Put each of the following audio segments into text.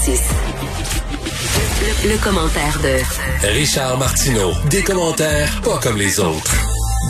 346. Le, le commentaire de Richard Martineau. Des commentaires pas comme les autres.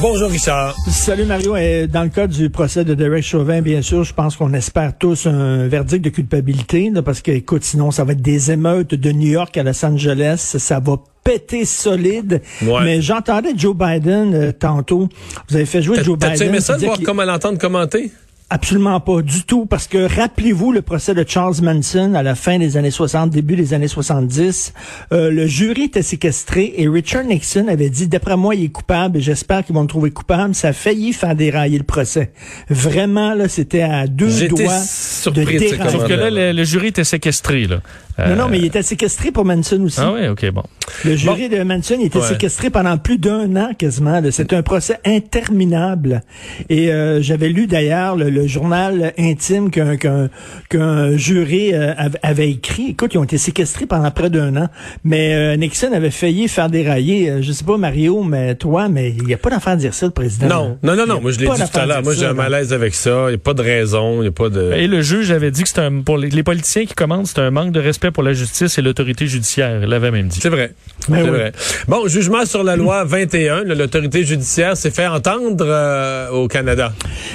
Bonjour Richard. Salut Mario. Et dans le cas du procès de Derek Chauvin, bien sûr, je pense qu'on espère tous un verdict de culpabilité, là, parce que, écoute, sinon, ça va être des émeutes de New York à Los Angeles. Ça va péter solide. Ouais. Mais j'entendais Joe Biden euh, tantôt. Vous avez fait jouer Joe Biden. T'as-tu aimé ça de voir comment l'entendre commenter? Absolument pas du tout, parce que rappelez-vous le procès de Charles Manson à la fin des années 60, début des années 70. Euh, le jury était séquestré et Richard Nixon avait dit, d'après moi, il est coupable et j'espère qu'ils vont le trouver coupable. Ça a failli faire dérailler le procès. Vraiment, là, c'était à deux doigts surpris de dérailler. Sauf que là, le, le jury était séquestré. Là. Non, Euh, non, mais il était séquestré pour Manson aussi. Ah oui, OK, bon. Le jury de Manson il était Ouais. séquestré pendant plus d'un an quasiment. C'était un procès interminable. Et euh, j'avais lu d'ailleurs le, le journal intime qu'un qu'un qu'un jury euh, av- avait écrit. Écoute, ils ont été séquestrés pendant près d'un an. Mais euh, Nixon avait failli faire dérailler. je sais pas Mario, mais toi, mais il n'y a pas d'affaire à dire ça, le président. Non, non, non, non. Moi, je l'ai dit tout à l'heure. Moi, j'ai un malaise avec ça. Il n'y a pas de raison. Il n'y a pas de. Et le juge avait dit que c'était un, pour les, les politiciens qui commandent, c'est un manque de respect pour la justice et l'autorité judiciaire. Il l'avait même dit. C'est vrai. Ben oui. vrai. Bon, jugement sur la loi 21. là, L'autorité judiciaire s'est fait entendre euh, au Canada.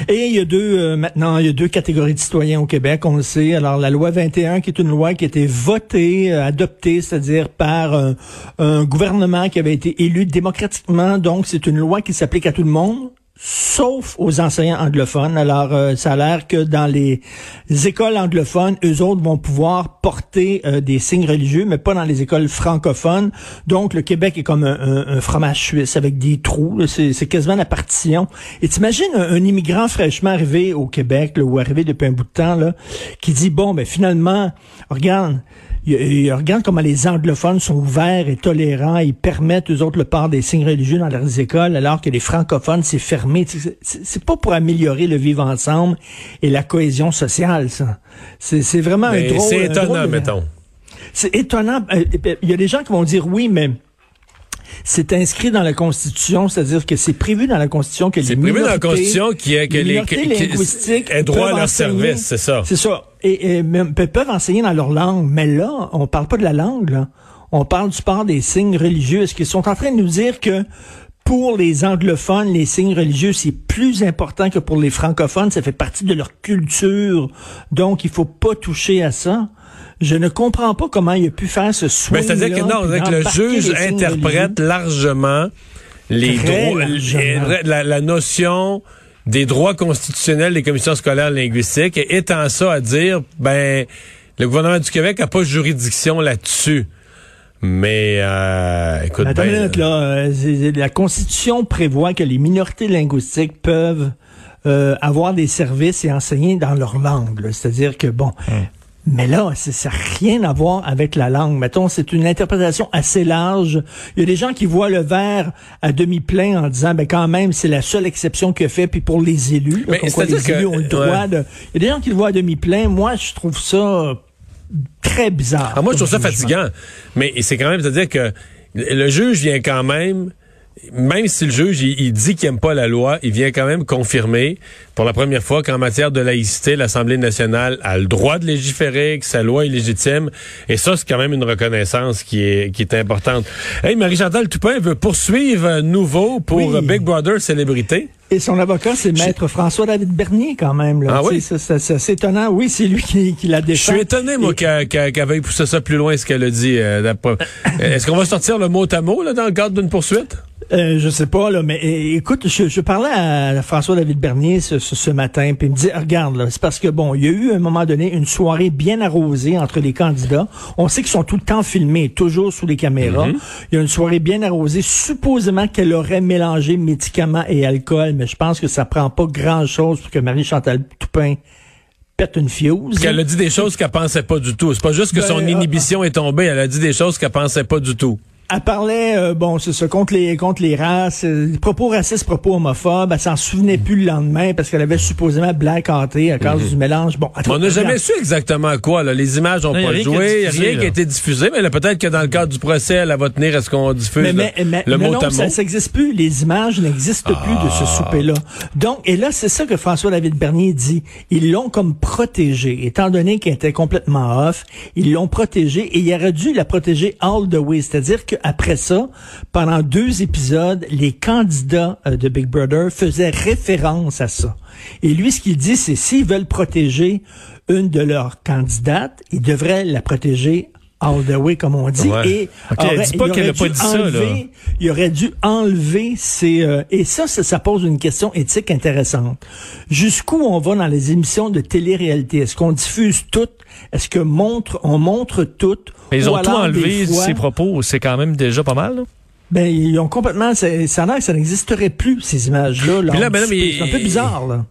Et il y a deux euh, maintenant, il y a deux catégories de citoyens au Québec, on le sait. Alors la loi 21 qui est une loi qui a été votée, euh, adoptée, c'est-à-dire par euh, un gouvernement qui avait été élu démocratiquement. Donc c'est une loi qui s'applique à tout le monde sauf aux enseignants anglophones. Alors, euh, ça a l'air que dans les écoles anglophones, eux autres vont pouvoir porter euh, des signes religieux, mais pas dans les écoles francophones. Donc, le Québec est comme un, un- un fromage suisse avec des trous. c'est quasiment la partition. Et t'imagines un, un immigrant fraîchement arrivé au Québec, là, ou arrivé depuis un bout de temps, là, qui dit, bon, ben finalement, regarde, il- il- regarde comment les anglophones sont ouverts et tolérants. Ils permettent, eux autres, le port des signes religieux dans leurs écoles, alors que les francophones, c'est fermé. C'est pas pour améliorer le vivre ensemble et la cohésion sociale, ça. C'est vraiment un Mais drôle. c'est drôle étonnant, mettons. C'est étonnant. Euh, Il y a des gens qui vont dire oui, mais c'est inscrit dans la Constitution, c'est-à-dire que c'est prévu dans la Constitution que les C'est prévu dans la minorités- Constitution qui est que les les, minorités linguistiques aient droit à leur enseigner. service, c'est ça. C'est ça. Et, et même pe- peuvent enseigner dans leur langue. Mais là, on parle pas de la langue, là. On parle du port des signes religieux. Est-ce qu'ils sont en train de nous dire que pour les anglophones, les signes religieux, c'est plus important que pour les francophones? Ça fait partie de leur culture. Donc, il faut pas toucher à ça. Je ne comprends pas comment il a pu faire ce swing Ben, c'est-à-dire que non, c'est-à-dire que le juge interprète largement les droits, la notion des droits constitutionnels des commissions scolaires linguistiques et étant ça à dire, ben, le gouvernement du Québec n'a pas juridiction là-dessus. Mais, euh, écoute, ben, minute, là. Euh, La Constitution prévoit que les minorités linguistiques peuvent euh, avoir des services et enseigner dans leur langue. C'est-à-dire que, bon... Mais là, c'est- ça n'a rien à voir avec la langue. Mettons, c'est une interprétation assez large. Il y a des gens qui voient le verre à demi plein en disant, ben quand même, c'est la seule exception qu'il a fait. Puis pour les élus, là, quoi les élus que- ont le droit ouais. de... Il y a des gens qui le voient à demi plein. Moi, je trouve ça très bizarre. Ah, moi, je trouve ça jugement. fatigant. Mais c'est quand même, c'est-à-dire que le juge vient quand même, même si le juge, il, il dit qu'il aime pas la loi, il vient quand même confirmer, pour la première fois, qu'en matière de laïcité, l'Assemblée nationale a le droit de légiférer, que sa loi est légitime. Et ça, c'est quand même une reconnaissance qui est, qui est importante. Hey, Marie-Chantal Toupin veut poursuivre à nouveau pour Oui. Big Brother Célébrité. Et son avocat, c'est maître François-David Bernier, quand même. Là. Ah oui? c'est étonnant. Oui, c'est lui qui, qui l'a Je défendu. suis étonné, moi, qu'elle qu'elle veuille pousser ça plus loin, ce qu'elle a dit. euh, Est-ce qu'on va sortir le mot à mot, là, dans le cadre d'une poursuite? Euh, je sais pas, là, mais é- écoute, je, je parlais à François-David Bernier ce, ce, ce matin, puis il me dit, regarde, là, c'est parce que, bon, il y a eu à un moment donné une soirée bien arrosée entre les candidats. On sait qu'ils sont tout le temps filmés, toujours sous les caméras. Il y a une soirée bien arrosée, supposément qu'elle aurait mélangé médicaments et alcool, mais je pense que ça prend pas grand-chose pour que Marie-Chantal Toupin pète une fuse. Qu'elle a dit des choses qu'elle pensait pas du tout. C'est pas juste que Ben, son euh, inhibition est tombée, elle a dit des choses qu'elle pensait pas du tout. Elle parlait, euh, bon, c'est ça, contre les, contre les races, euh, propos racistes, propos homophobes. Elle s'en souvenait plus le lendemain parce qu'elle avait supposément blackoté à cause du mélange. Bon, Mhm. on n'a jamais su exactement à quoi. Là. Les images n'ont pas joué, rien qui a été diffusé, mais là, peut-être que dans le cadre du procès, elle va tenir à ce qu'on diffuse Mais, le- mais, mais- le mais mot non, à ça n'existe plus. Les images n'existent plus de Ah. ce souper-là. Donc, et là, c'est ça que François-David Bernier dit. Ils l'ont comme protégé. Étant donné qu'elle était complètement off, ils l'ont protégé et il aurait dû la protéger all the way. C'est-à-dire qu'après ça, pendant deux épisodes, les candidats euh, de Big Brother faisaient référence à ça. Et lui, ce qu'il dit, c'est s'ils veulent protéger une de leurs candidates, ils devraient la protéger all the way, comme on dit. Ouais. Et Ok, elle aurait- dit pas il qu'elle pas dit ça, là. enlever- il aurait dû enlever ces... euh, et ça, ça, ça pose une question éthique intéressante. Jusqu'où on va dans les émissions de télé-réalité? Est-ce qu'on diffuse toutes? Est-ce que montre, on montre toutes? Mais ils ont tout enlevé fois, ses propos. C'est quand même déjà pas mal. là. Ben, ils ont complètement... Ça, ça a l'air que ça n'existerait plus, ces images-là. là, du ben mais souper. C'est un peu bizarre, là.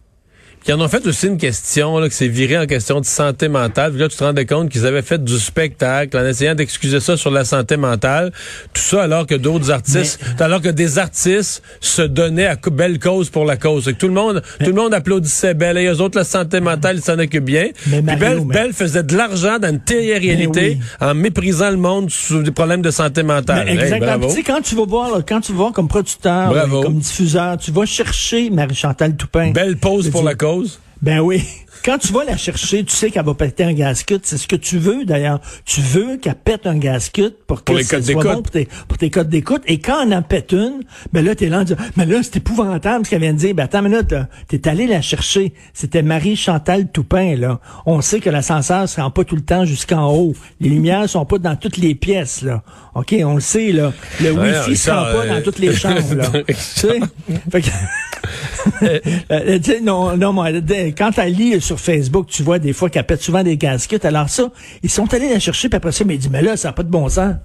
Ils en ont fait aussi une question, là, que c'est viré en question de santé mentale. Puis là, tu te rendais compte qu'ils avaient fait du spectacle en essayant d'excuser ça sur la santé mentale. Tout ça alors que d'autres artistes, alors que des artistes se donnaient à belle cause pour la cause. Tout le monde, tout le monde applaudissait Belle. Et eux autres, la santé mentale, ils s'en occupent bien. Mais Puis Belle, Belle faisait de l'argent dans une télé-réalité oui. en méprisant le monde sur des problèmes de santé mentale. Hey, exactement. bravo. tu sais, quand tu vas voir, là, quand tu vas voir comme producteur, Bravo. comme diffuseur, tu vas chercher Marie-Chantal Toupin. Belle pause pour la cause. Ben oui. Quand tu vas la chercher, tu sais qu'elle va péter un gasket. C'est ce que tu veux, d'ailleurs. Tu veux qu'elle pète un gasket pour que Pour les soit bon pour tes, pour tes codes d'écoute. Et quand on en pète une, ben là, t'es là en disant, mais là, c'est épouvantable ce qu'elle vient de dire. Ben attends une minute, là. T'es allé la chercher. C'était Marie-Chantal Toupin, là. On sait que l'ascenseur se rend pas tout le temps jusqu'en haut. Les lumières sont pas dans toutes les pièces, là. OK, on le sait, là. Le Ouais, Wi-Fi se rend pas dans euh, toutes les chambres, là. tu sais? Fait que- non, non, moi, quand elle lit sur Facebook, tu vois des fois qu'elle pète souvent des gaskets. Alors ça, ils sont allés la chercher, puis après ça, mais dit, mais là, ça n'a pas de bon sens.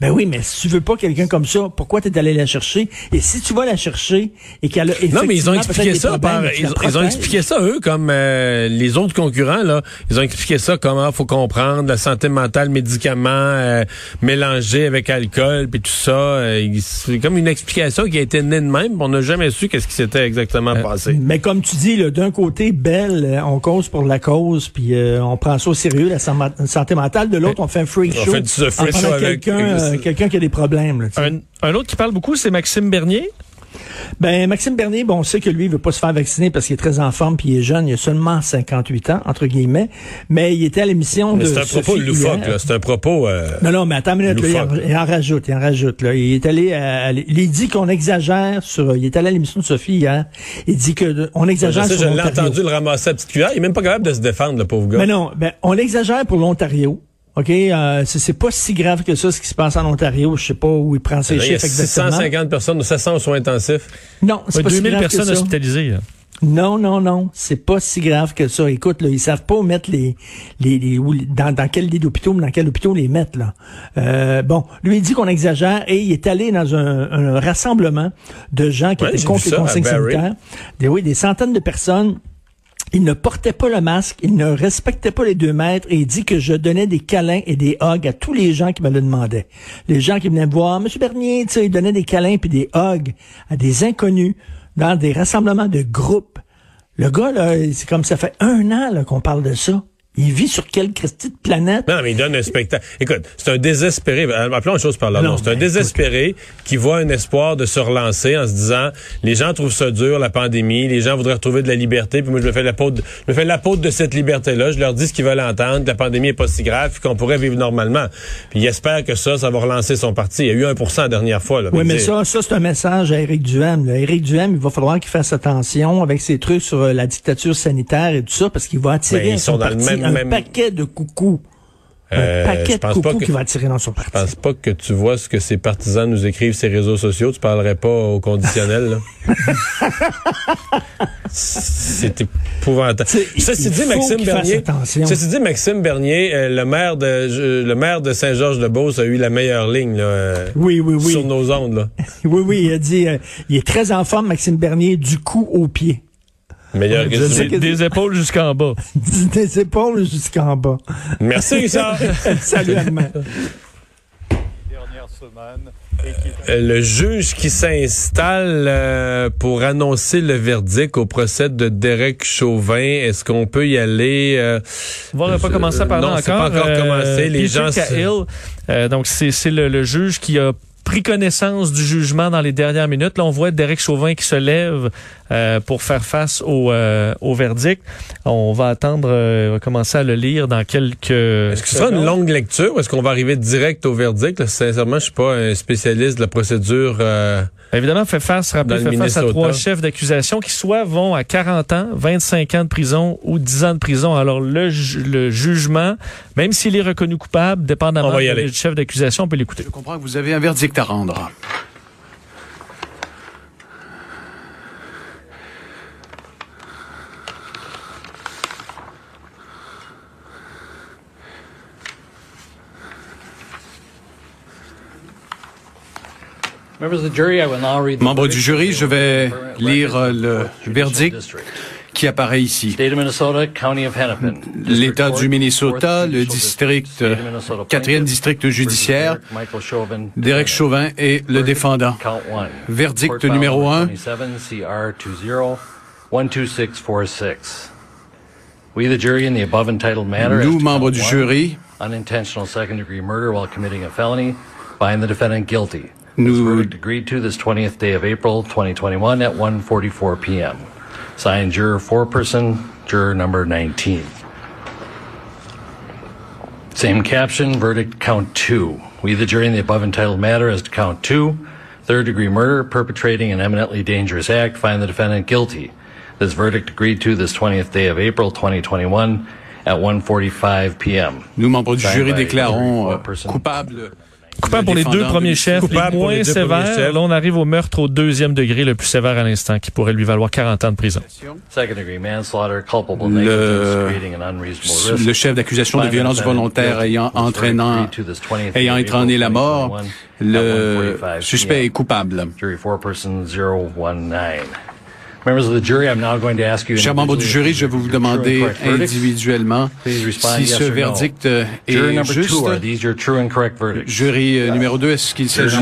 Ben oui, mais si tu veux pas quelqu'un comme ça, pourquoi t'es allé la chercher? Et si tu vas la chercher et qu'elle a Non, mais ils ont expliqué ça par, ils, ont expliqué ça eux comme euh, les autres concurrents là. Ils ont expliqué ça comment faut comprendre la santé mentale, médicaments euh, mélangés avec alcool puis tout ça. euh, c'est comme une explication qui a été née de même. On n'a jamais su qu'est-ce qui s'était exactement passé. Mais comme tu dis, d'un côté, belle, euh, on cause pour la cause, puis euh, on prend ça au sérieux, la san- santé mentale. De l'autre, on fait un On show. fait du- prenant show avec- quelqu'un, euh, quelqu'un qui a des problèmes. Là. Un, un autre qui parle beaucoup, c'est Maxime Bernier. Ben Maxime Bernier, bon, on sait que lui il veut pas se faire vacciner parce qu'il est très en forme puis il est jeune, il a seulement 58 ans entre guillemets, mais il était à l'émission Mais de c'est un propos Sophie loufoque là. C'est un propos. euh, Non non, mais attends une minute, là, il, en, Loufoque. il en rajoute, il en rajoute là. Il est allé à- à- il dit qu'on exagère sur il est allé à l'émission de Sophie hier, il dit que on je exagère sais, sur je l'ai entendu le ramasser à petite cuillère. Il est même pas capable de se défendre, le pauvre gars. Mais non, ben on exagère pour l'Ontario. OK, euh, c'est pas si grave que ça ce qui se passe en Ontario, je sais pas où il prend ses Il y a chiffres exactement. 650 personnes, 700 aux soins intensifs. Non, c'est Ouais, pas si 2000 grave que personnes ça. hospitalisées. là. Non, non, non, c'est pas si grave que ça. Écoute, là, ils savent pas où mettre les, les, les- où- dans, dans quel lit d'hôpital, dans quel hôpital les mettre là. Euh, bon, lui il dit qu'on exagère et il est allé dans un, un rassemblement de gens qui Ouais, étaient contre les consignes sanitaires. Des, oui, des centaines de personnes. Il ne portait pas le masque, il ne respectait pas les deux mètres et il dit que je donnais des câlins et des hugs à tous les gens qui me le demandaient. Les gens qui venaient me voir, Monsieur Bernier, tu sais, il donnait des câlins puis des hugs à des inconnus dans des rassemblements de groupes. Le gars, là, c'est comme ça fait un an qu'on parle de ça. Il vit sur quelle Christie de planète? Non, mais il donne un spectacle. Écoute, c'est un désespéré. ben, Appelons une chose par leur Non. C'est un désespéré qui voit un espoir de se relancer en se disant les gens trouvent ça dur, la pandémie, les gens voudraient retrouver de la liberté, puis moi je me fais la peau de, je me fais la peau de cette liberté-là. Je leur dis ce qu'ils veulent entendre, que la pandémie est pas si grave, puis qu'on pourrait vivre normalement. Puis il espère que ça, ça va relancer son parti. Il y a eu 1% la dernière fois. Là, Oui, mais dire- ça, ça c'est un message à Éric Duhem. Là. Éric Duhem, il va falloir qu'il fasse attention avec ses trucs sur euh, la dictature sanitaire et tout ça, parce qu'il va attirer Ben, ils son sont dans le parti même- un même- paquet de coucous. Euh, un paquet je de coucous que- qu'il va attirer dans son Je parti. pense pas que tu vois ce que ses partisans nous écrivent sur les réseaux sociaux. Tu parlerais pas au conditionnel. C'est épouvantable. Ceci dit, Maxime Bernier. Ceci dit, Maxime Bernier, euh, le maire de je- le maire de Saint-Georges-de-Beauce a eu la meilleure ligne là, euh, Oui, oui, oui. sur nos ondes. Là. Oui, oui, il a dit, euh, il est très en forme, Maxime Bernier, du cou au pied. Meilleur résumé. que- Des épaules jusqu'en bas. Des épaules jusqu'en bas. Merci, Richard. Salut, demain. Euh, Le juge qui s'installe euh, pour annoncer le verdict au procès de Derek Chauvin, est-ce qu'on peut y aller? euh, On va pas commencer à parler non, encore. pas encore commencé. Les gens euh, donc c'est c'est le, le juge qui a pris connaissance du jugement dans les dernières minutes. Là, on voit Derek Chauvin qui se lève euh, pour faire face au, euh, au verdict. On va attendre, euh, on va commencer à le lire dans quelques. Est-ce que ce sera une longue lecture ou est-ce qu'on va arriver direct au verdict? Là, sincèrement, je suis pas un spécialiste de la procédure. Euh, Évidemment, fait face, le fait face à trois chefs d'accusation qui soit vont à 40 ans, 25 ans de prison ou 10 ans de prison. Alors, le, ju- le jugement, même s'il est reconnu coupable, dépendamment du chef d'accusation, on peut l'écouter. Je comprends que vous avez un verdict à rendre. Membres du jury, je vais lire euh, le verdict qui apparaît ici. L'État du Minnesota, le district, euh, quatrième district judiciaire, Derek Chauvin est le défendant. Verdict numéro 1, nous, membres du jury, unintentional second degree murder while committing a felony, find the defendant guilty. This verdict agreed to this 20th day of April 2021 at 1:44 p.m. Signed juror foreperson, juror number 19. Same caption, verdict count two. We, the jury in the above entitled matter as to count two, third degree murder, perpetrating an eminently dangerous act, find the defendant guilty. This verdict agreed to this 20th day of April 2021 at 1:45 p.m. Nous, membres du jury, déclarons euh, foreperson. Coupable. Pour les deux premiers chefs, les les moins premiers sévères. chefs. Là, on arrive au meurtre au deuxième degré, le plus sévère à l'instant, qui pourrait lui valoir 40 ans de prison. Le- chef d'accusation de violence volontaire ayant This verdict entraînant, agreed to this 20th ayant day of entraîné la mort, 2021 le at 1:45 suspect est coupable. Chers membres du jury, je vais vous demander individuellement Please respond si yes ce or no. verdict Jury est number juste. two, are these your true and correct verdicts? Jury numéro 2, est-ce qu'il s'agit...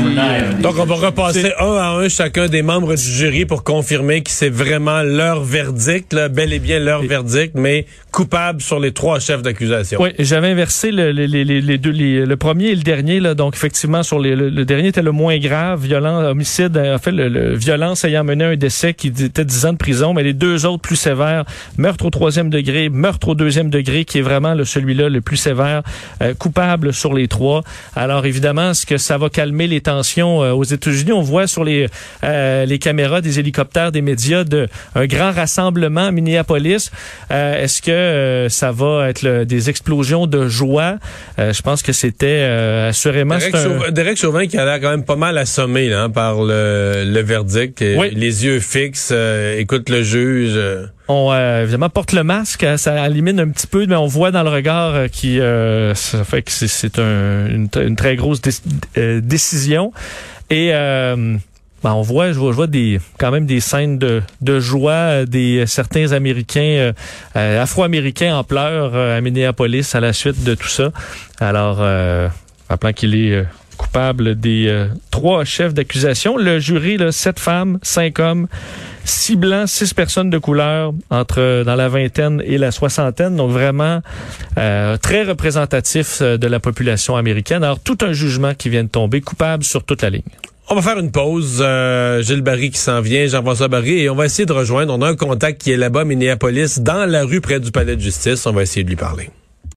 Donc, on va repasser un à un chacun des membres du jury pour confirmer que c'est vraiment leur verdict, là, bel et bien leur verdict, mais coupable sur les trois chefs d'accusation. Oui, j'avais inversé le, les- les- les deux, les- le premier et le dernier. Là, donc, effectivement, sur les- le, le dernier était le moins grave, violent, homicide, en fait, le, le- violence ayant mené à un décès qui était 10 ans de prison, mais les deux autres plus sévères, meurtre au troisième degré, meurtre au deuxième degré, qui est vraiment celui-là le plus sévère, euh, coupable sur les trois. Alors, évidemment, est-ce que ça va calmer les tensions euh, aux États-Unis? On voit sur les, euh, les caméras des hélicoptères des médias de, un grand rassemblement à Minneapolis. Est-ce que ça va être le- des explosions de joie? Je pense que c'était assurément... Derek, un- Chauvin, Derek Chauvin qui a l'air quand même pas mal assommé là, hein, par le, le verdict. Et Oui. Les yeux fixes, euh, écoute le juge. euh. On euh, évidemment porte le masque, euh, ça élimine un petit peu, mais on voit dans le regard qui ça fait que c'est- c'est un- une, très grosse déc- décision. Et ben, on voit, je vois, des quand même des scènes de, joie, des certains Américains, Afro-Américains en pleurs à Minneapolis à la suite de tout ça. Alors, euh, qu'il est coupable des trois chefs d'accusation. Le jury, là, sept femmes, cinq hommes, six blancs, six personnes de couleur entre euh, dans la vingtaine et la soixantaine. Donc vraiment euh, très représentatif euh, de la population américaine. Alors tout un jugement qui vient de tomber coupable sur toute la ligne. On va faire une pause. Euh, Gilles Barry qui s'en vient, Jean-François Barry, et on va essayer de rejoindre. On a un contact qui est là-bas, Minneapolis, dans la rue près du palais de justice. On va essayer de lui parler.